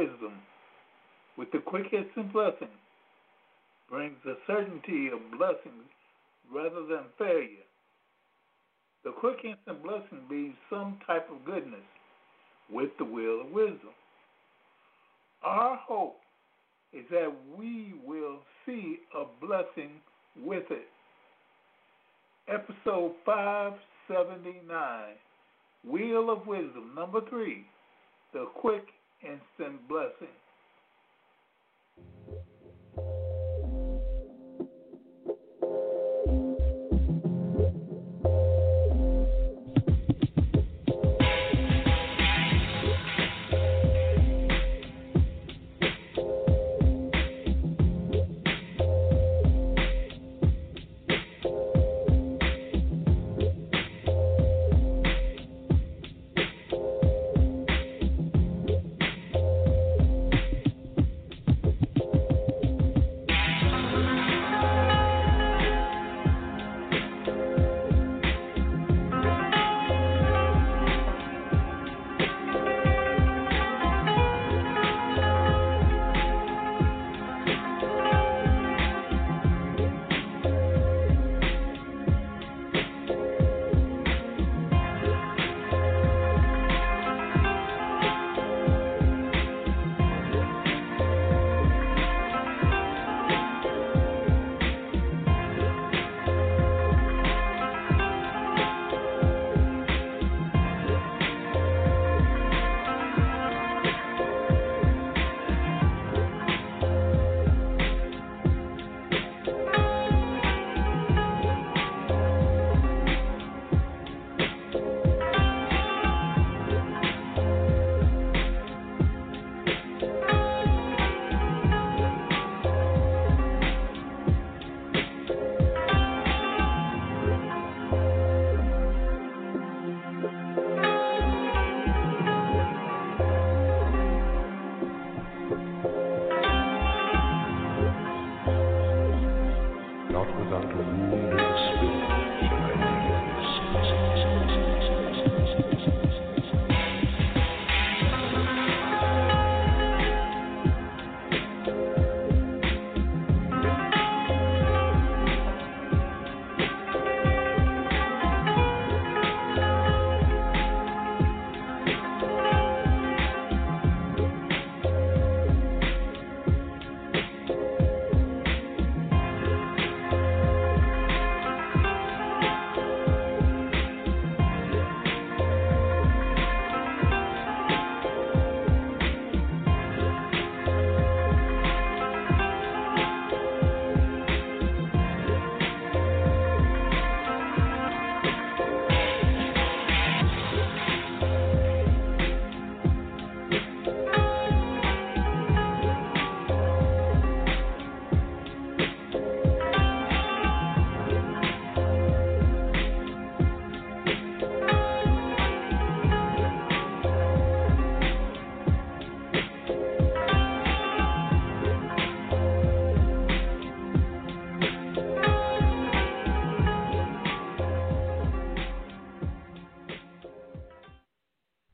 wisdom with the quick and blessing brings the certainty of blessings rather than failure. The quick instant blessing means some type of goodness with the will of wisdom. Our hope is that we will see a blessing with it. Episode 579 Wheel of Wisdom, number three, the quick instant blessing.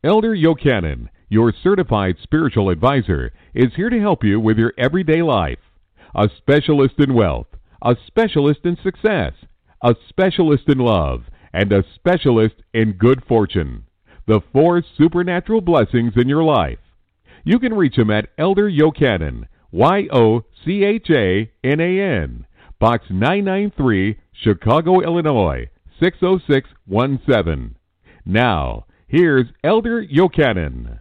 Elder Yochanan, your certified spiritual advisor, is here to help you with your everyday life. A specialist in wealth, a specialist in success, a specialist in love, and a specialist in good fortune. The four supernatural blessings in your life. You can reach him at Elder Yochanan, Y O C H A N A N, Box 993, Chicago, Illinois 60617. Now, Here's Elder Yochanan.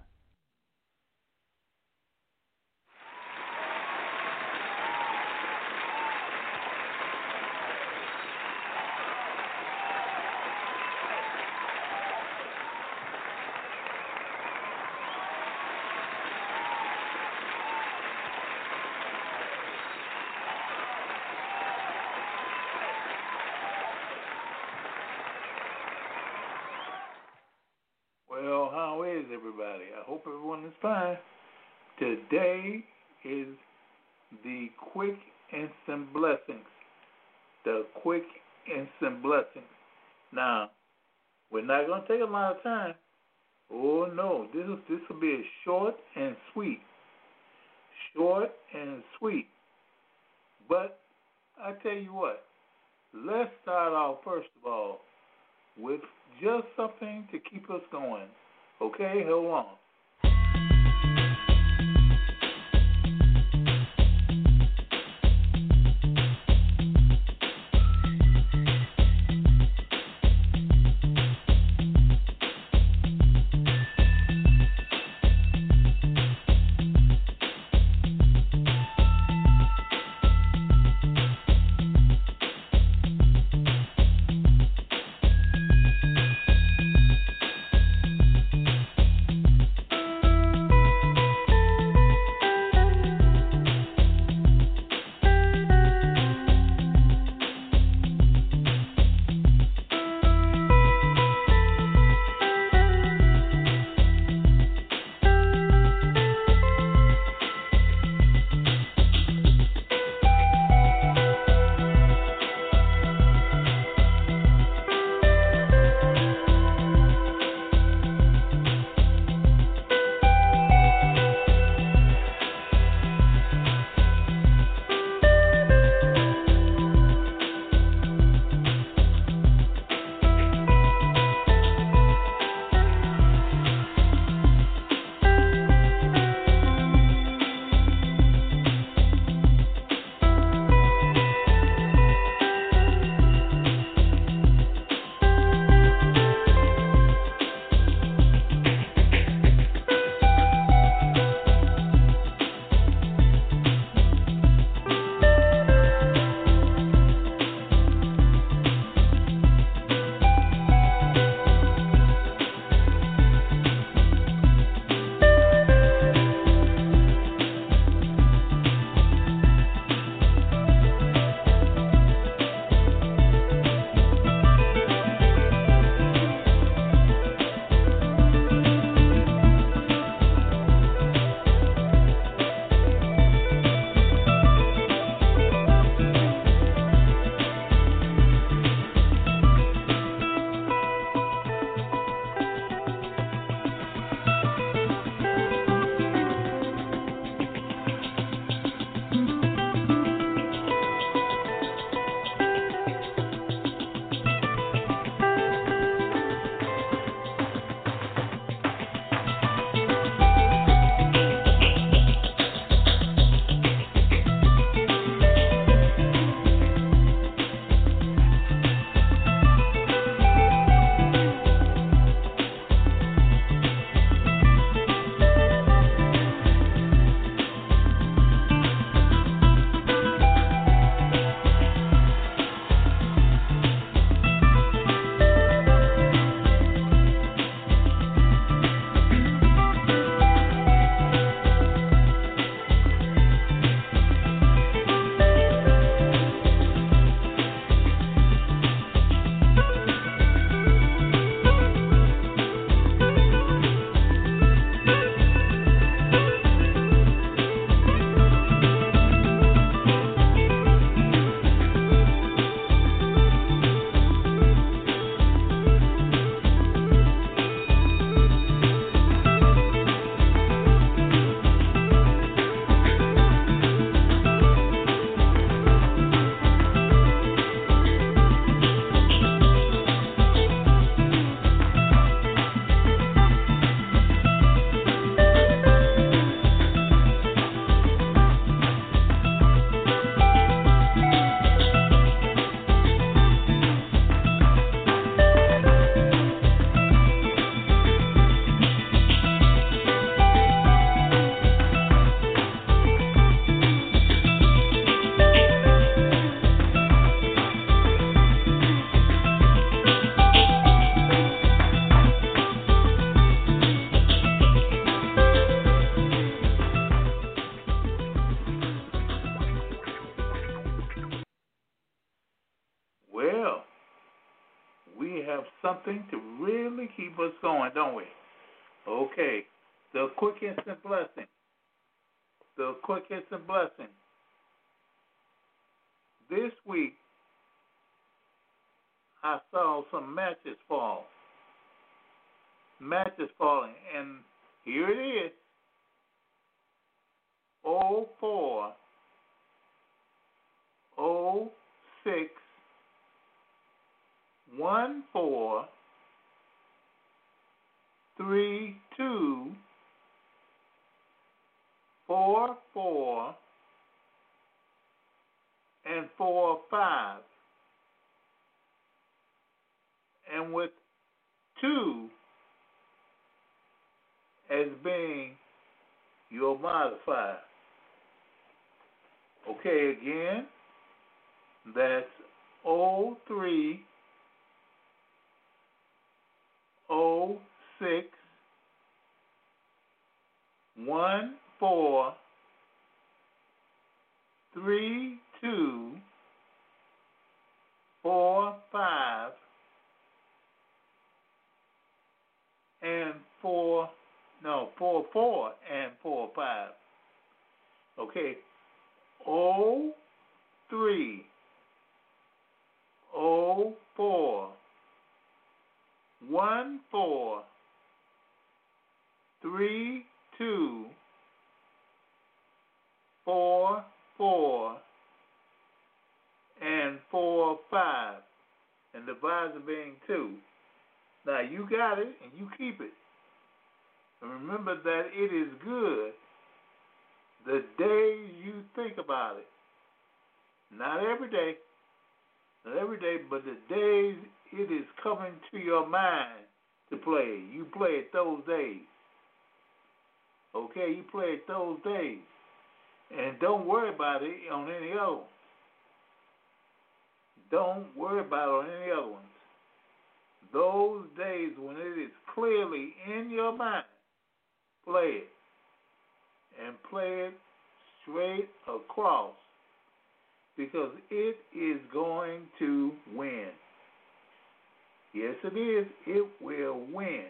The quick instant blessings. The quick instant blessings. Now, we're not going to take a lot of time. Oh no, this is, this will be a short and sweet. short and sweet. But I tell you what, let's start off first of all with just something to keep us going. Okay, hold on. something to really keep us going, don't we? Okay. The quick instant blessing. The quick instant blessing. This week, I saw some matches fall. Matches falling. And here it is. 04 06 one four three two four four and four five and with two as being your modifier. Okay, again, that's O three O six one four three two four five and four no four four and four five. Okay. O three O four one four three two four four and four five and the divisor being two. Now you got it and you keep it. And remember that it is good the day you think about it. Not every day. Not every day, but the days it is coming to your mind to play. You play it those days. Okay, you play it those days. And don't worry about it on any other ones. Don't worry about it on any other ones. Those days when it is clearly in your mind, play it. And play it straight across because it is going to win. Yes, it is. It will win.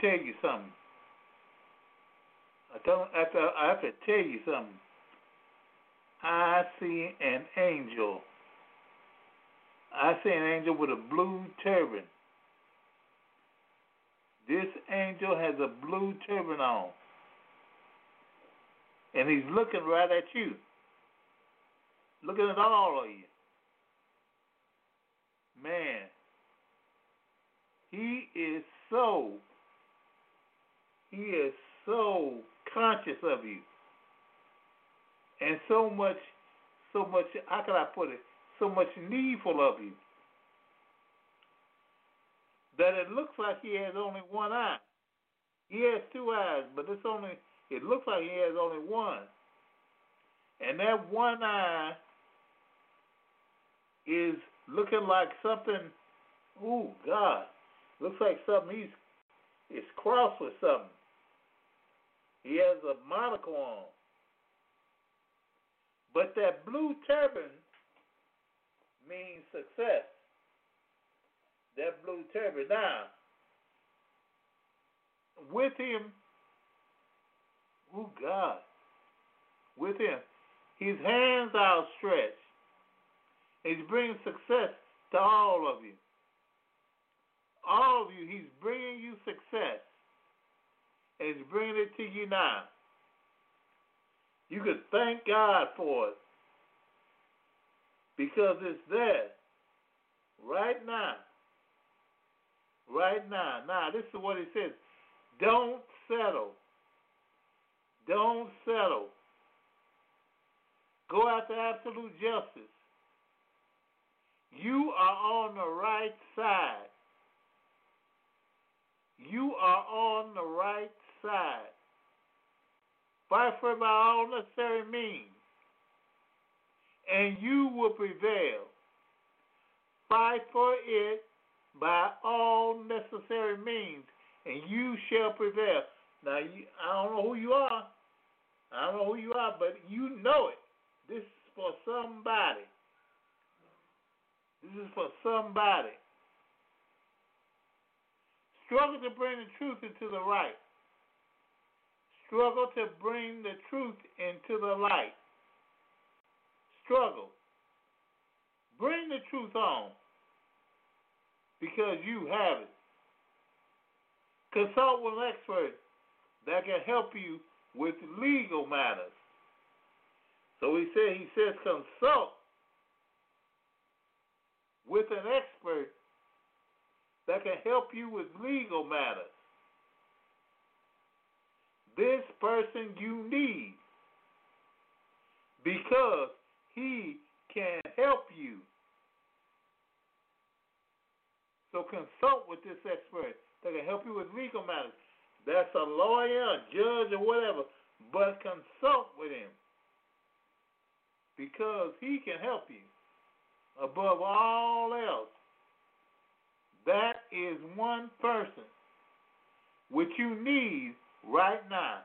Tell you something. I don't have to, I have to tell you something. I see an angel. I see an angel with a blue turban. This angel has a blue turban on. And he's looking right at you. Looking at all of you. Man, he is so, he is so conscious of you. And so much, so much, how can I put it? So much needful of you. That it looks like he has only one eye. He has two eyes, but it's only, it looks like he has only one. And that one eye is looking like something, oh God, looks like something he's, is crossed with something. He has a monocle on. But that blue turban means success. That blue turban. Now, with him, oh God, with him, his hands outstretched. He's bringing success to all of you. All of you, he's bringing you success. And he's bringing it to you now. You can thank God for it because it's there right now. Right now. Now, this is what he says don't settle. Don't settle. Go after absolute justice. You are on the right side. You are on the right side. Fight for it by all necessary means, and you will prevail. Fight for it by all necessary means, and you shall prevail. Now, you, I don't know who you are. I don't know who you are, but you know it. This is for somebody. This is for somebody. Struggle to bring the truth into the right. Struggle to bring the truth into the light. Struggle. Bring the truth on because you have it. Consult with an expert that can help you with legal matters. So he said he says consult with an expert that can help you with legal matters. This person you need because he can help you. So consult with this expert that can help you with legal matters. That's a lawyer, a judge, or whatever, but consult with him because he can help you above all else. That is one person which you need right now.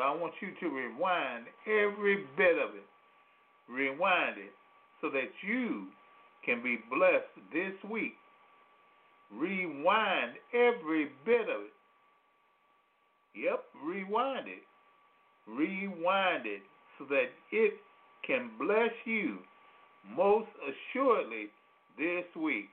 I want you to rewind every bit of it. Rewind it so that you can be blessed this week. Rewind every bit of it. Yep, rewind it. Rewind it so that it can bless you most assuredly this week.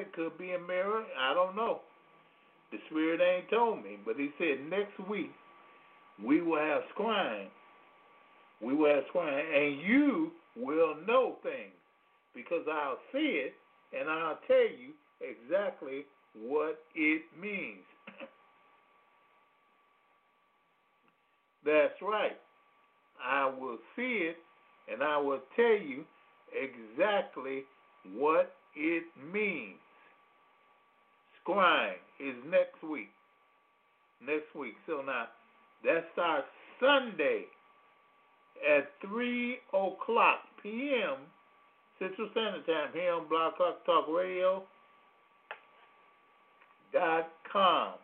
It could be a mirror. I don't know. The Spirit ain't told me. But He said next week we will have scrying. We will have scrying. And you will know things because I'll see it and I'll tell you exactly what it means. That's right. I will see it and I will tell you exactly what it means. Scrying is next week. Next week. So now that starts Sunday at 3 o'clock p.m. Central Standard Time here on Blog Talk Talk Radio dot com.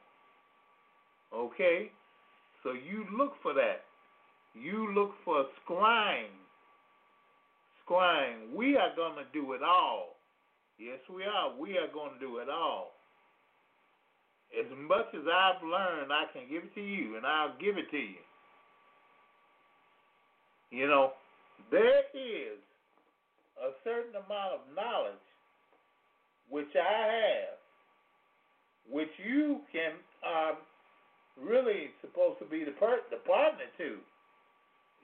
Okay? So you look for that. You look for scrying. Scrying. We are going to do it all. Yes, we are. We are going to do it all. As much as I've learned, I can give it to you, and I'll give it to you. You know, there is a certain amount of knowledge which I have, which you can um, really supposed to be the, per- the partner to.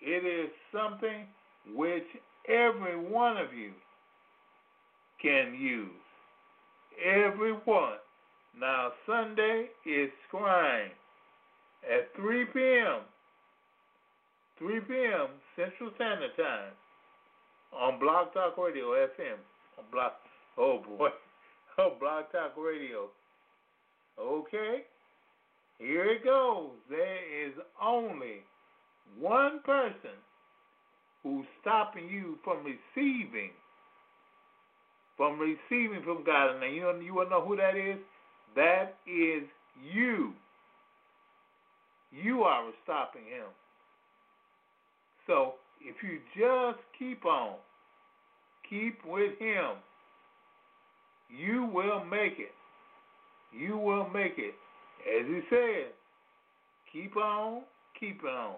It is something which every one of you can use. Every one. Now, Sunday is scrying at 3 p.m. 3 p.m. Central Standard Time on Blog Talk Radio FM. On Block, oh boy, oh Blog Talk Radio. Okay, here it goes. There is only one person who's stopping you from receiving, from receiving from God. And you know, you to know who that is? That is you. You are stopping him. So if you just keep on, keep with him, you will make it. You will make it. As he said, keep on, keep on.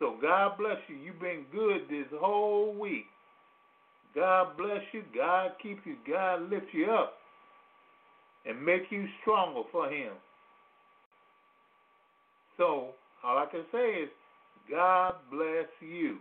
So God bless you. You've been good this whole week. God bless you. God keep you. God lift you up and make you stronger for him. So all I can say is God bless you.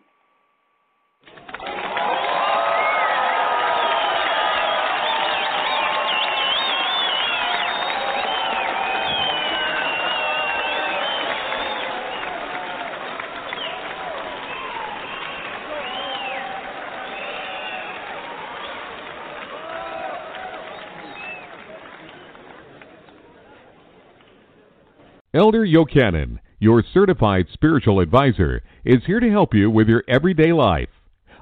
Elder Yochanan, your certified spiritual advisor, is here to help you with your everyday life.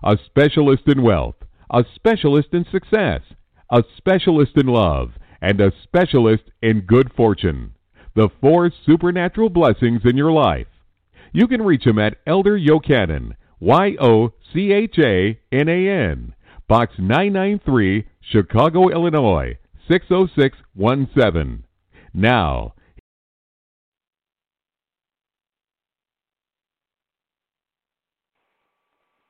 A specialist in wealth, a specialist in success, a specialist in love, and a specialist in good fortune. The four supernatural blessings in your life. You can reach him at Elder Yochanan, Y O C H A N A N, Box 993, Chicago, Illinois 60617. Now,